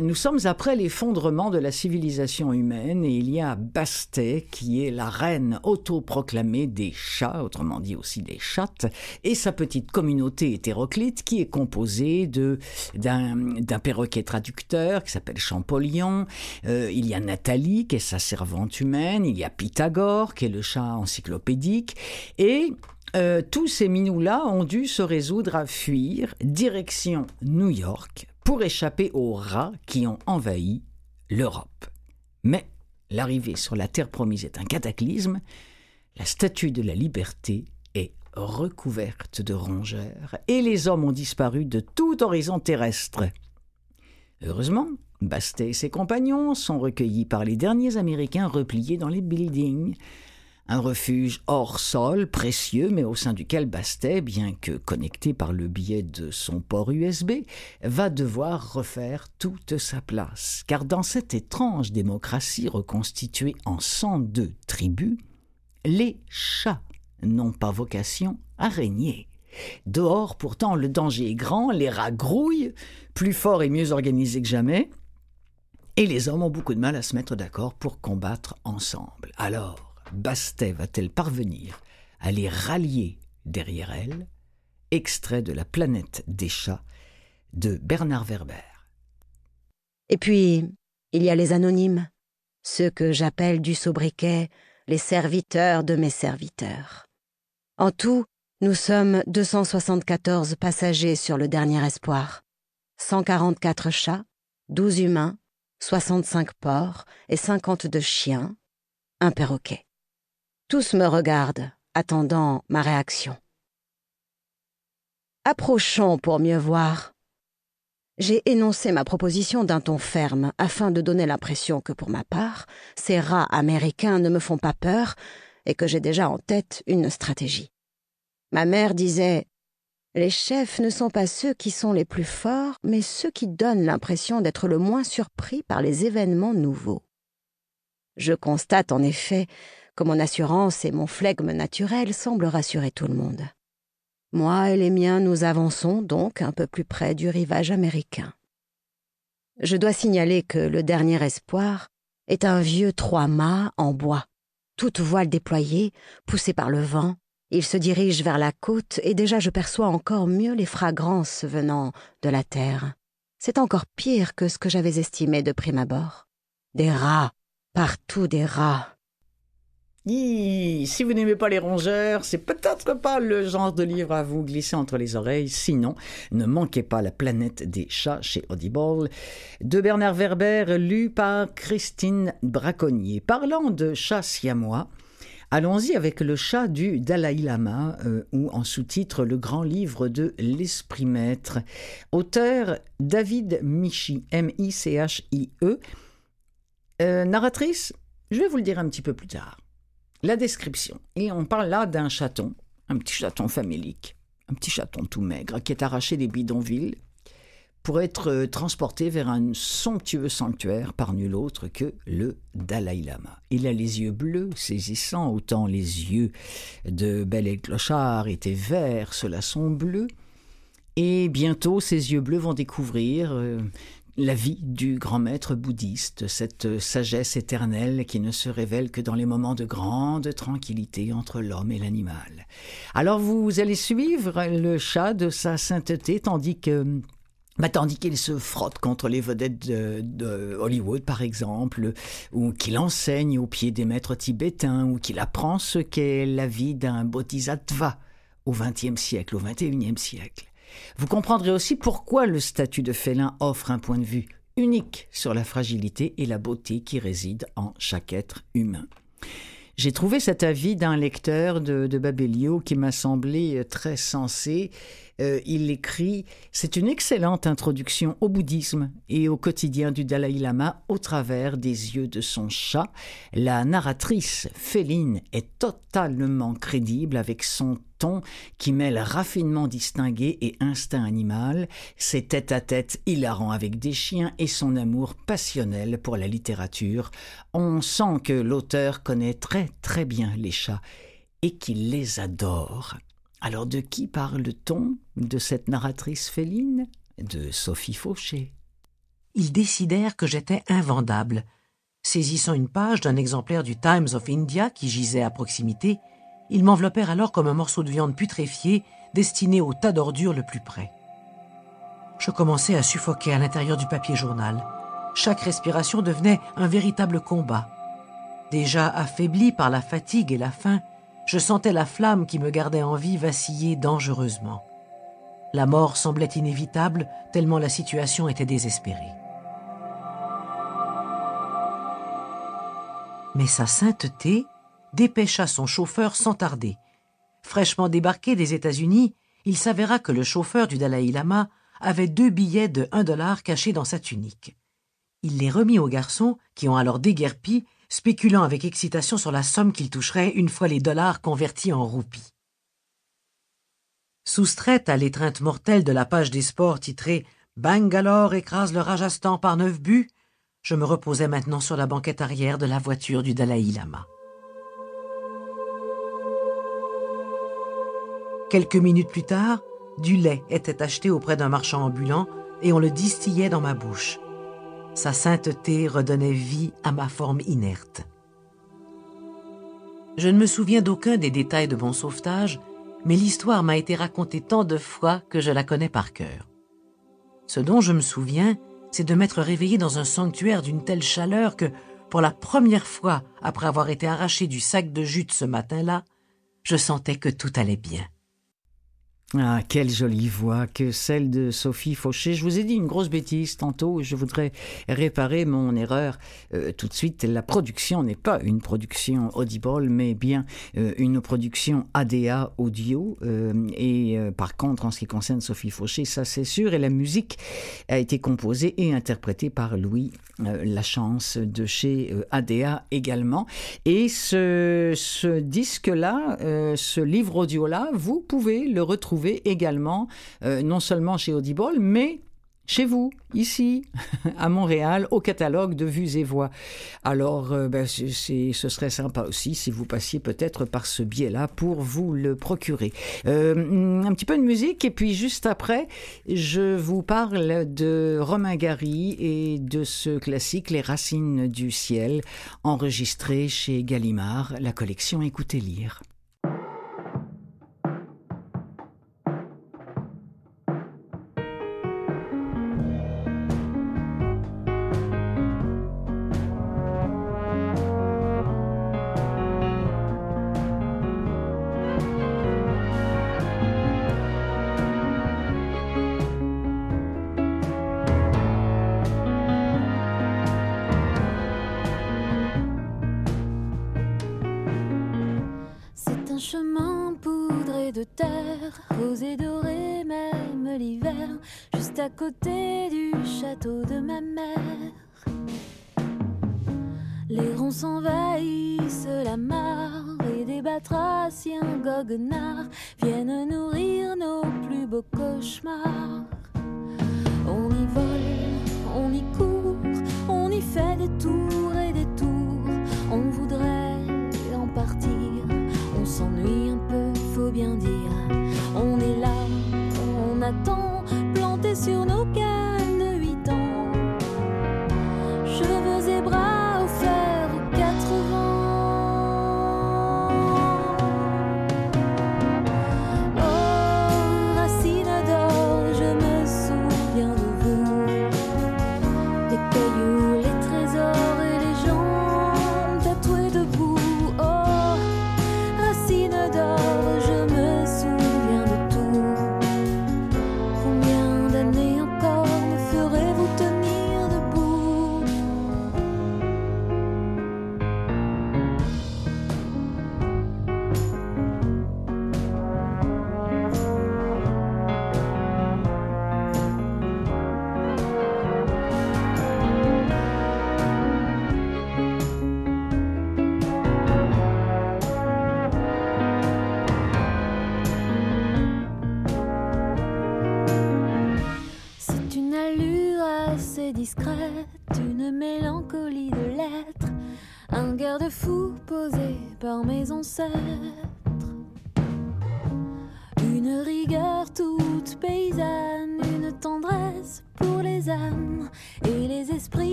Nous sommes après l'effondrement de la civilisation humaine et il y a Bastet qui est la reine autoproclamée des chats, autrement dit aussi des chattes, et sa petite communauté hétéroclite qui est composée d'un perroquet traducteur qui s'appelle Champollion. Euh, il y a Nathalie qui est sa servante humaine. Il y a Pythagore qui est le chat encyclopédique et euh, tous ces minous-là ont dû se résoudre à fuir direction New York pour échapper aux rats qui ont envahi l'Europe. Mais l'arrivée sur la terre promise est un cataclysme. La statue de la liberté est recouverte de rongeurs et les hommes ont disparu de tout horizon terrestre. Heureusement, Bastet et ses compagnons sont recueillis par les derniers Américains repliés dans les buildings. Un refuge hors sol, précieux, mais au sein duquel Bastet, bien que connecté par le biais de son port USB, va devoir refaire toute sa place. Car dans cette étrange démocratie reconstituée en 102 tribus, les chats n'ont pas vocation à régner. Dehors, pourtant, le danger est grand, les rats grouillent, plus forts et mieux organisés que jamais, et les hommes ont beaucoup de mal à se mettre d'accord pour combattre ensemble. Alors, Bastet va-t-elle parvenir à les rallier derrière elle? Extrait de La planète des chats de Bernard Werber. Et puis, il y a les anonymes, ceux que j'appelle du sobriquet les serviteurs de mes serviteurs. En tout, nous sommes 274 passagers sur le dernier espoir, 144 chats, 12 humains, 65 porcs et 52 chiens, un perroquet. Tous me regardent, attendant ma réaction. Approchons pour mieux voir. J'ai énoncé ma proposition d'un ton ferme afin de donner l'impression que pour ma part, ces rats américains ne me font pas peur et que j'ai déjà en tête une stratégie. Ma mère disait Les chefs ne sont pas ceux qui sont les plus forts, mais ceux qui donnent l'impression d'être le moins surpris par les événements nouveaux. Je constate en effet que mon assurance et mon flegme naturel semblent rassurer tout le monde. Moi et les miens nous avançons donc un peu plus près du rivage américain. Je dois signaler que le dernier espoir est un vieux trois-mâts en bois, toute voile déployée, poussé par le vent. Il se dirige vers la côte et déjà je perçois encore mieux les fragrances venant de la terre. C'est encore pire que ce que j'avais estimé de prime abord. Des rats, partout des rats. si vous n'aimez pas les rongeurs, c'est peut-être pas le genre de livre à vous glisser entre les oreilles. Sinon, ne manquez pas La planète des chats chez Audible de Bernard Werber, lu par Christine Braconnier. Parlant de chats siamois, allons-y avec le chat du Dalai Lama, euh, ou en sous-titre Le grand livre de l'esprit maître. Auteur David Michi, M-I-C-H-I-E. Euh, narratrice, je vais vous le dire un petit peu plus tard. La description. Et on parle là d'un chaton, un petit chaton famélique, un petit chaton tout maigre qui est arraché des bidonvilles pour être euh, transporté vers un somptueux sanctuaire par nul autre que le Dalai Lama. Il a les yeux bleus, saisissants, autant les yeux de Belle et Clochard étaient verts, ceux-là sont bleus. Et bientôt, ces yeux bleus vont découvrir euh, la vie du grand maître bouddhiste, cette sagesse éternelle qui ne se révèle que dans les moments de grande tranquillité entre l'homme et l'animal. Alors vous allez suivre le chat de sa sainteté tandis que bah, tandis qu'il se frotte contre les vedettes de, Hollywood, par exemple, ou qu'il enseigne au pied des maîtres tibétains, ou qu'il apprend ce qu'est la vie d'un bodhisattva au XXe siècle, au XXIe siècle. Vous comprendrez aussi pourquoi le statut de félin offre un point de vue unique sur la fragilité et la beauté qui résident en chaque être humain. J'ai trouvé cet avis d'un lecteur de, de Babelio qui m'a semblé très sensé euh, il écrit C'est une excellente introduction au bouddhisme et au quotidien du Dalai Lama au travers des yeux de son chat. La narratrice Féline est totalement crédible avec son ton qui mêle raffinement distingué et instinct animal, ses tête-à-tête hilarants avec des chiens et son amour passionnel pour la littérature. On sent que l'auteur connaît très très bien les chats et qu'il les adore. Alors de qui parle-t-on De cette narratrice féline? De Sophie Fauché. Ils décidèrent que j'étais invendable. Saisissant une page d'un exemplaire du Times of India qui gisait à proximité, ils m'enveloppèrent alors comme un morceau de viande putréfiée destiné au tas d'ordures le plus près. Je commençais à suffoquer à l'intérieur du papier journal. Chaque respiration devenait un véritable combat. Déjà affaibli par la fatigue et la faim, je sentais la flamme qui me gardait en vie vaciller dangereusement. La mort semblait inévitable tellement la situation était désespérée. Mais sa sainteté dépêcha son chauffeur sans tarder. Fraîchement débarqué des États-Unis, il s'avéra que le chauffeur du Dalai Lama avait deux billets de un dollar cachés dans sa tunique. Il les remit aux garçons, qui ont alors déguerpi spéculant avec excitation sur la somme qu'il toucherait une fois les dollars convertis en roupies. Soustraite à l'étreinte mortelle de la page des sports titrée Bangalore écrase le Rajasthan par neuf buts, je me reposais maintenant sur la banquette arrière de la voiture du Dalai Lama. Quelques minutes plus tard, du lait était acheté auprès d'un marchand ambulant et on le distillait dans ma bouche. Sa sainteté redonnait vie à ma forme inerte. Je ne me souviens d'aucun des détails de mon sauvetage, mais l'histoire m'a été racontée tant de fois que je la connais par cœur. Ce dont je me souviens, c'est de m'être réveillé dans un sanctuaire d'une telle chaleur que, pour la première fois après avoir été arraché du sac de jute ce matin-là, je sentais que tout allait bien. Ah, quelle jolie voix que celle de Sophie Fauché. Je vous ai dit une grosse bêtise tantôt. Je voudrais réparer mon erreur euh, tout de suite. La production n'est pas une production Audible, mais bien euh, une production ADA audio. Euh, et par contre, en ce qui concerne Sophie Fauché, ça c'est sûr. Et la musique a été composée et interprétée par Louis Lachance de chez ADA également. Et ce, ce disque-là, ce livre audio-là, vous pouvez le retrouver également, euh, non seulement chez Audible, mais chez vous, ici, à Montréal, au catalogue de Vues et Voix. Alors, euh, ben, ce serait sympa aussi si vous passiez peut-être par ce biais-là pour vous le procurer. Euh, un petit peu de musique et puis juste après, je vous parle de Romain Gary et de ce classique Les Racines du ciel, enregistré chez Gallimard, la collection Écoutez lire.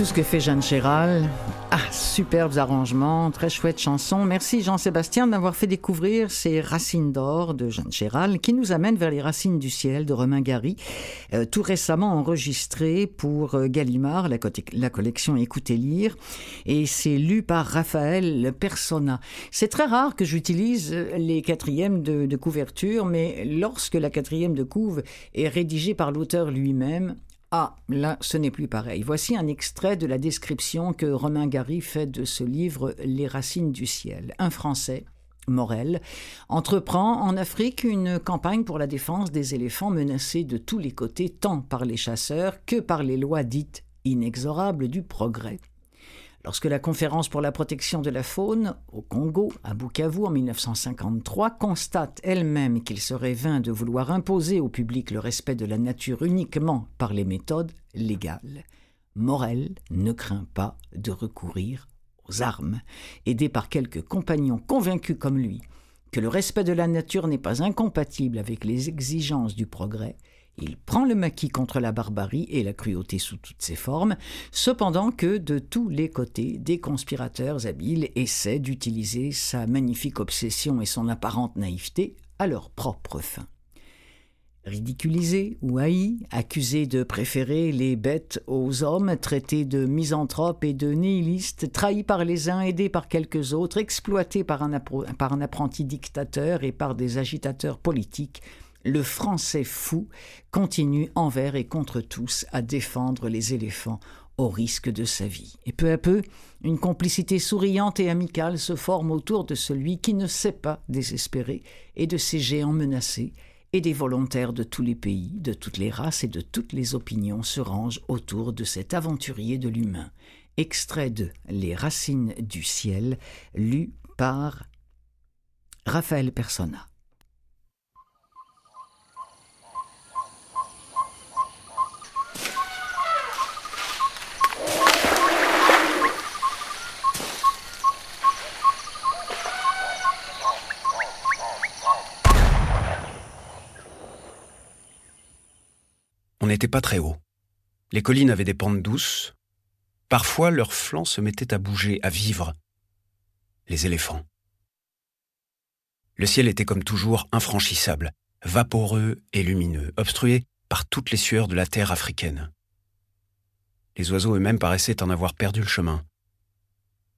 Tout ce que fait Jeanne Chéral. Ah, superbes arrangements, très chouette chanson. Merci Jean-Sébastien d'avoir fait découvrir ces racines d'or de Jeanne Chéral qui nous amènent vers les racines du ciel de Romain Gary, euh, tout récemment enregistré pour euh, Gallimard, la, collection Écoutez lire, et c'est lu par Raphaël Persona. C'est très rare que j'utilise les quatrièmes de, de couverture, mais lorsque la quatrième de couve est rédigée par l'auteur lui-même, ah, là, ce n'est plus pareil. Voici un extrait de la description que Romain Gary fait de ce livre Les racines du ciel. Un Français, Morel, entreprend en Afrique une campagne pour la défense des éléphants menacés de tous les côtés, tant par les chasseurs que par les lois dites inexorables du progrès. Lorsque la Conférence pour la protection de la faune, au Congo, à Bukavu en 1953, constate elle-même qu'il serait vain de vouloir imposer au public le respect de la nature uniquement par les méthodes légales, Morel ne craint pas de recourir aux armes, aidé par quelques compagnons convaincus comme lui que le respect de la nature n'est pas incompatible avec les exigences du progrès, il prend le maquis contre la barbarie et la cruauté sous toutes ses formes, cependant que de tous les côtés, des conspirateurs habiles essaient d'utiliser sa magnifique obsession et son apparente naïveté à leur propre fin. Ridiculisé ou haï, accusé de préférer les bêtes aux hommes, traité de misanthrope et de nihiliste, trahi par les uns, aidé par quelques autres, exploité par un, par un apprenti dictateur et par des agitateurs politiques, le français fou continue envers et contre tous à défendre les éléphants au risque de sa vie. Et peu à peu, une complicité souriante et amicale se forme autour de celui qui ne sait pas désespérer et de ces géants menacés, et des volontaires de tous les pays, de toutes les races et de toutes les opinions se rangent autour de cet aventurier de l'humain. Extrait de Les racines du ciel, lu par Raphaël Persona. N'était pas très haut. Les collines avaient des pentes douces. Parfois, leurs flancs se mettaient à bouger, à vivre. Les éléphants. Le ciel était comme toujours infranchissable, vaporeux et lumineux, obstrué par toutes les sueurs de la terre africaine. Les oiseaux eux-mêmes paraissaient en avoir perdu le chemin.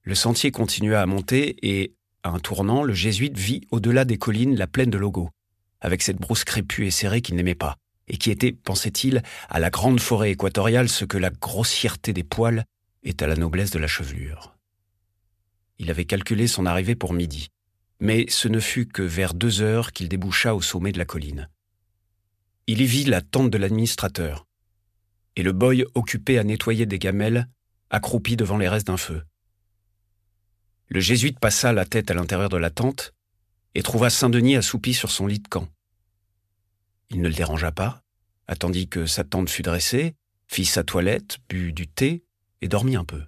Le sentier continua à monter et, à un tournant, le jésuite vit au-delà des collines la plaine de Logo, avec cette brousse crépue et serrée qu'il n'aimait pas et qui était, pensait-il, à la grande forêt équatoriale ce que la grossièreté des poils est à la noblesse de la chevelure. Il avait calculé son arrivée pour midi, mais ce ne fut que vers deux heures qu'il déboucha au sommet de la colline. Il y vit la tente de l'administrateur, et le boy occupé à nettoyer des gamelles, accroupi devant les restes d'un feu. Le jésuite passa la tête à l'intérieur de la tente et trouva Saint-Denis assoupi sur son lit de camp. Il ne le dérangea pas, attendit que sa tante fût dressée, fit sa toilette, but du thé et dormit un peu.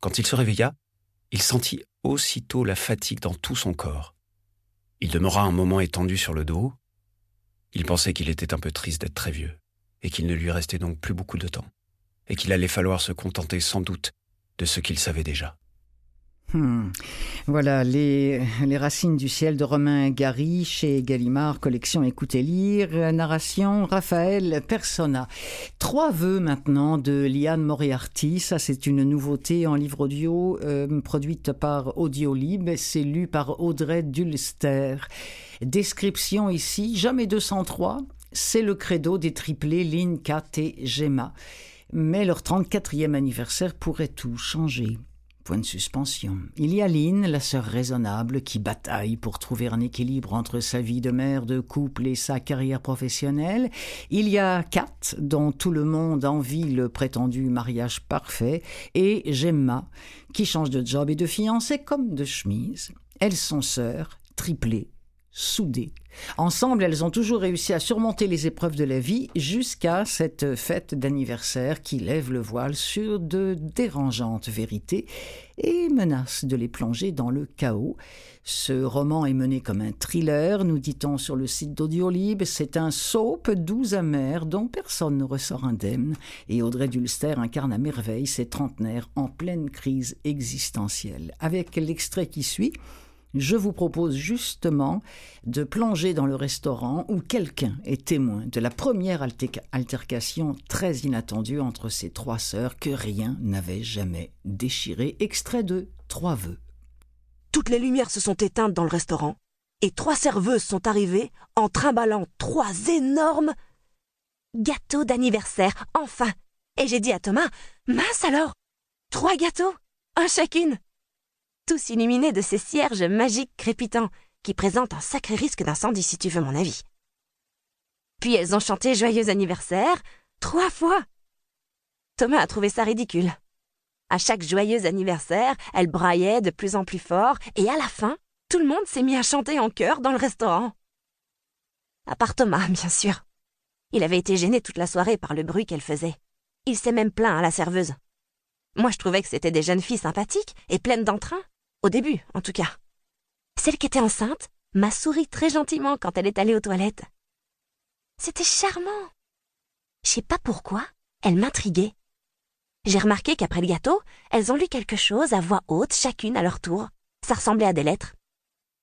Quand il se réveilla, il sentit aussitôt la fatigue dans tout son corps. Il demeura un moment étendu sur le dos. Il pensait qu'il était un peu triste d'être très vieux, et qu'il ne lui restait donc plus beaucoup de temps, et qu'il allait falloir se contenter sans doute de ce qu'il savait déjà. Hmm. Voilà, les, racines du ciel de Romain Gary chez Gallimard, collection Écoutez lire, narration Raphaël Persona. Trois vœux maintenant de Liane Moriarty, ça c'est une nouveauté en livre audio euh, produite par Audiolib, c'est lu par Audrey Dulster. Description ici, jamais 203, c'est le credo des triplés Lynn, Kat et Gemma. Mais leur 34e anniversaire pourrait tout changer de suspension. Il y a Lynn, la sœur raisonnable, qui bataille pour trouver un équilibre entre sa vie de mère, de couple et sa carrière professionnelle. Il y a Kat, dont tout le monde envie le prétendu mariage parfait. Et Gemma, qui change de job et de fiancée comme de chemise. Elles sont sœurs, triplées, soudées. Ensemble, elles ont toujours réussi à surmonter les épreuves de la vie jusqu'à cette fête d'anniversaire qui lève le voile sur de dérangeantes vérités et menace de les plonger dans le chaos. Ce roman est mené comme un thriller, nous dit-on sur le site d'Audiolib. C'est un soap doux amer dont personne ne ressort indemne. Et Audrey Dulster incarne à merveille ces trentenaires en pleine crise existentielle. Avec l'extrait qui suit, je vous propose justement de plonger dans le restaurant où quelqu'un est témoin de la première altercation très inattendue entre ces trois sœurs que rien n'avait jamais déchiré. Extrait de Trois vœux. Toutes les lumières se sont éteintes dans le restaurant et trois serveuses sont arrivées en trimballant trois énormes gâteaux d'anniversaire, enfin. Et j'ai dit à Thomas, mince alors, trois gâteaux, un chacune tous illuminés de ces cierges magiques crépitants qui présentent un sacré risque d'incendie si tu veux mon avis. Puis elles ont chanté Joyeux anniversaire trois fois. Thomas a trouvé ça ridicule. À chaque joyeux anniversaire, elles braillaient de plus en plus fort, et à la fin, tout le monde s'est mis à chanter en chœur dans le restaurant. À part Thomas, bien sûr. Il avait été gêné toute la soirée par le bruit qu'elle faisait. Il s'est même plaint à la serveuse. Moi, je trouvais que c'était des jeunes filles sympathiques et pleines d'entrain. Au début, en tout cas. Celle qui était enceinte m'a souri très gentiment quand elle est allée aux toilettes. C'était charmant. Je sais pas pourquoi, elle m'intriguait. J'ai remarqué qu'après le gâteau, elles ont lu quelque chose à voix haute, chacune à leur tour. Ça ressemblait à des lettres.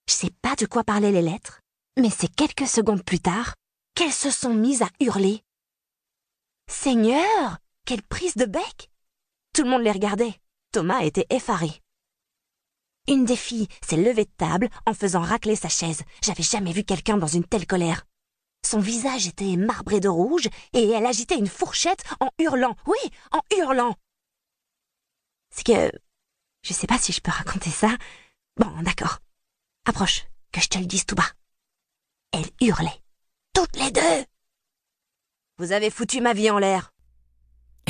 Je sais pas de quoi parlaient les lettres, mais c'est quelques secondes plus tard qu'elles se sont mises à hurler. Seigneur, quelle prise de bec Tout le monde les regardait. Thomas était effaré. Une des filles s'est levée de table en faisant racler sa chaise. J'avais jamais vu quelqu'un dans une telle colère. Son visage était marbré de rouge et elle agitait une fourchette en hurlant. Oui, en hurlant. C'est que. Je sais pas si je peux raconter ça. Bon, d'accord. Approche, que je te le dise tout bas. Elle hurlait. Toutes les deux. Vous avez foutu ma vie en l'air.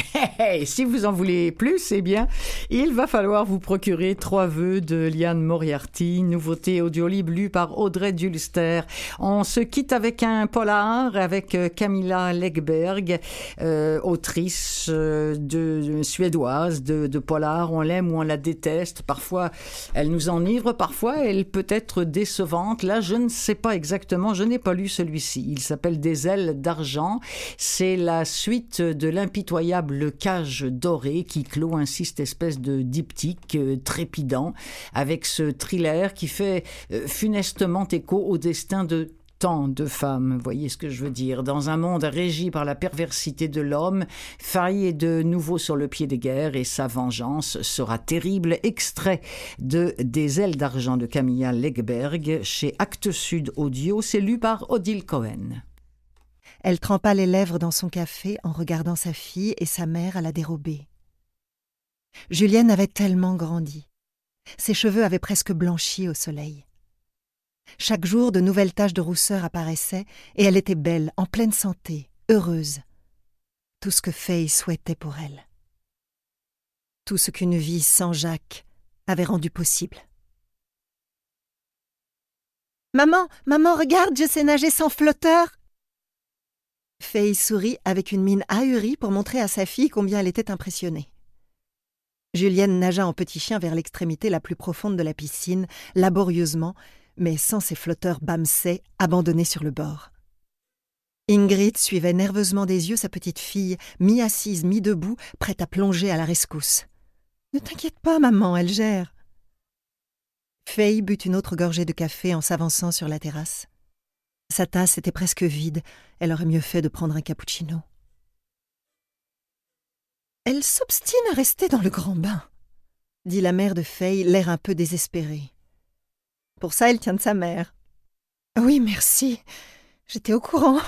si vous en voulez plus, eh bien, il va falloir vous procurer Trois vœux de Liane Moriarty, nouveauté audio libre lue par Audrey Dulster. On se quitte avec un polar avec euh, Camilla Legberg, euh, autrice euh, de, suédoise de, de polar. On l'aime ou on la déteste. Parfois, elle nous enivre. Parfois, elle peut être décevante. Là, je ne sais pas exactement. Je n'ai pas lu celui-ci. Il s'appelle Des ailes d'argent. C'est la suite de l'impitoyable cage doré qui clôt ainsi cette espèce de diptyque euh, trépidant avec ce thriller qui fait euh, funestement écho au destin de tant de femmes, voyez ce que je veux dire. Dans un monde régi par la perversité de l'homme, Faye est de nouveau sur le pied des guerres et sa vengeance sera terrible. Extrait de Des ailes d'argent de Camilla Legberg chez Actes Sud Audio, c'est lu par Odile Cohen. Elle trempa les lèvres dans son café en regardant sa fille et sa mère à la dérobée. Julienne avait tellement grandi. Ses cheveux avaient presque blanchi au soleil. Chaque jour, de nouvelles taches de rousseur apparaissaient et elle était belle, en pleine santé, heureuse. Tout ce que Faye souhaitait pour elle. Tout ce qu'une vie sans Jacques avait rendu possible. Maman, maman, regarde, je sais nager sans flotteur. Faye sourit avec une mine ahurie pour montrer à sa fille combien elle était impressionnée. Julienne nagea en petit chien vers l'extrémité la plus profonde de la piscine, laborieusement, mais sans ses flotteurs bamsés abandonnés sur le bord. Ingrid suivait nerveusement des yeux sa petite fille, mi-assise, mi-debout, prête à plonger à la rescousse. Ne t'inquiète pas, maman, elle gère. Faye but une autre gorgée de café en s'avançant sur la terrasse. Sa tasse était presque vide, elle aurait mieux fait de prendre un cappuccino. Elle s'obstine à rester dans le grand bain, dit la mère de Faye, l'air un peu désespéré. Pour ça, elle tient de sa mère. Oui, merci. J'étais au courant.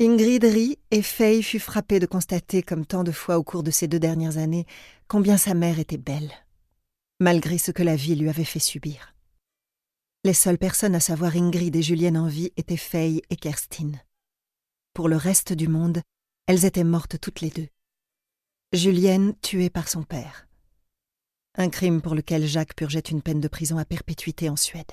Ingrid rit et Faye fut frappée de constater, comme tant de fois au cours de ces deux dernières années, combien sa mère était belle, malgré ce que la vie lui avait fait subir. Les seules personnes à savoir Ingrid et Julienne en vie étaient Faye et Kerstin. Pour le reste du monde, elles étaient mortes toutes les deux. Julienne tuée par son père. Un crime pour lequel Jacques purgeait une peine de prison à perpétuité en Suède.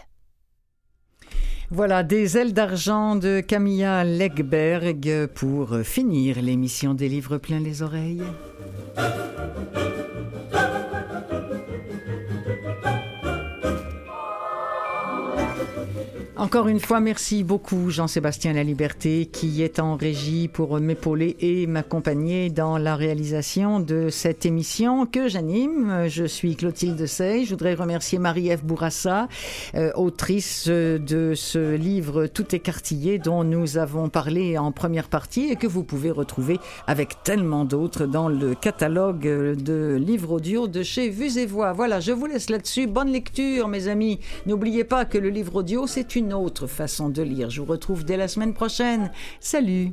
Voilà, des ailes d'argent de Camilla Legberg pour finir l'émission des livres plein les oreilles. Encore une fois, merci beaucoup Jean-Sébastien La Liberté qui est en régie pour m'épauler et m'accompagner dans la réalisation de cette émission que j'anime. Je suis Clotilde Sey. Je voudrais remercier Marie-Ève Bourassa, euh, autrice de ce livre Tout écartillé dont nous avons parlé en première partie et que vous pouvez retrouver avec tellement d'autres dans le catalogue de livres audio de chez Vues et Voix. Voilà, je vous laisse là-dessus. Bonne lecture mes amis. N'oubliez pas que le livre audio c'est une une autre façon de lire. Je vous retrouve dès la semaine prochaine. Salut!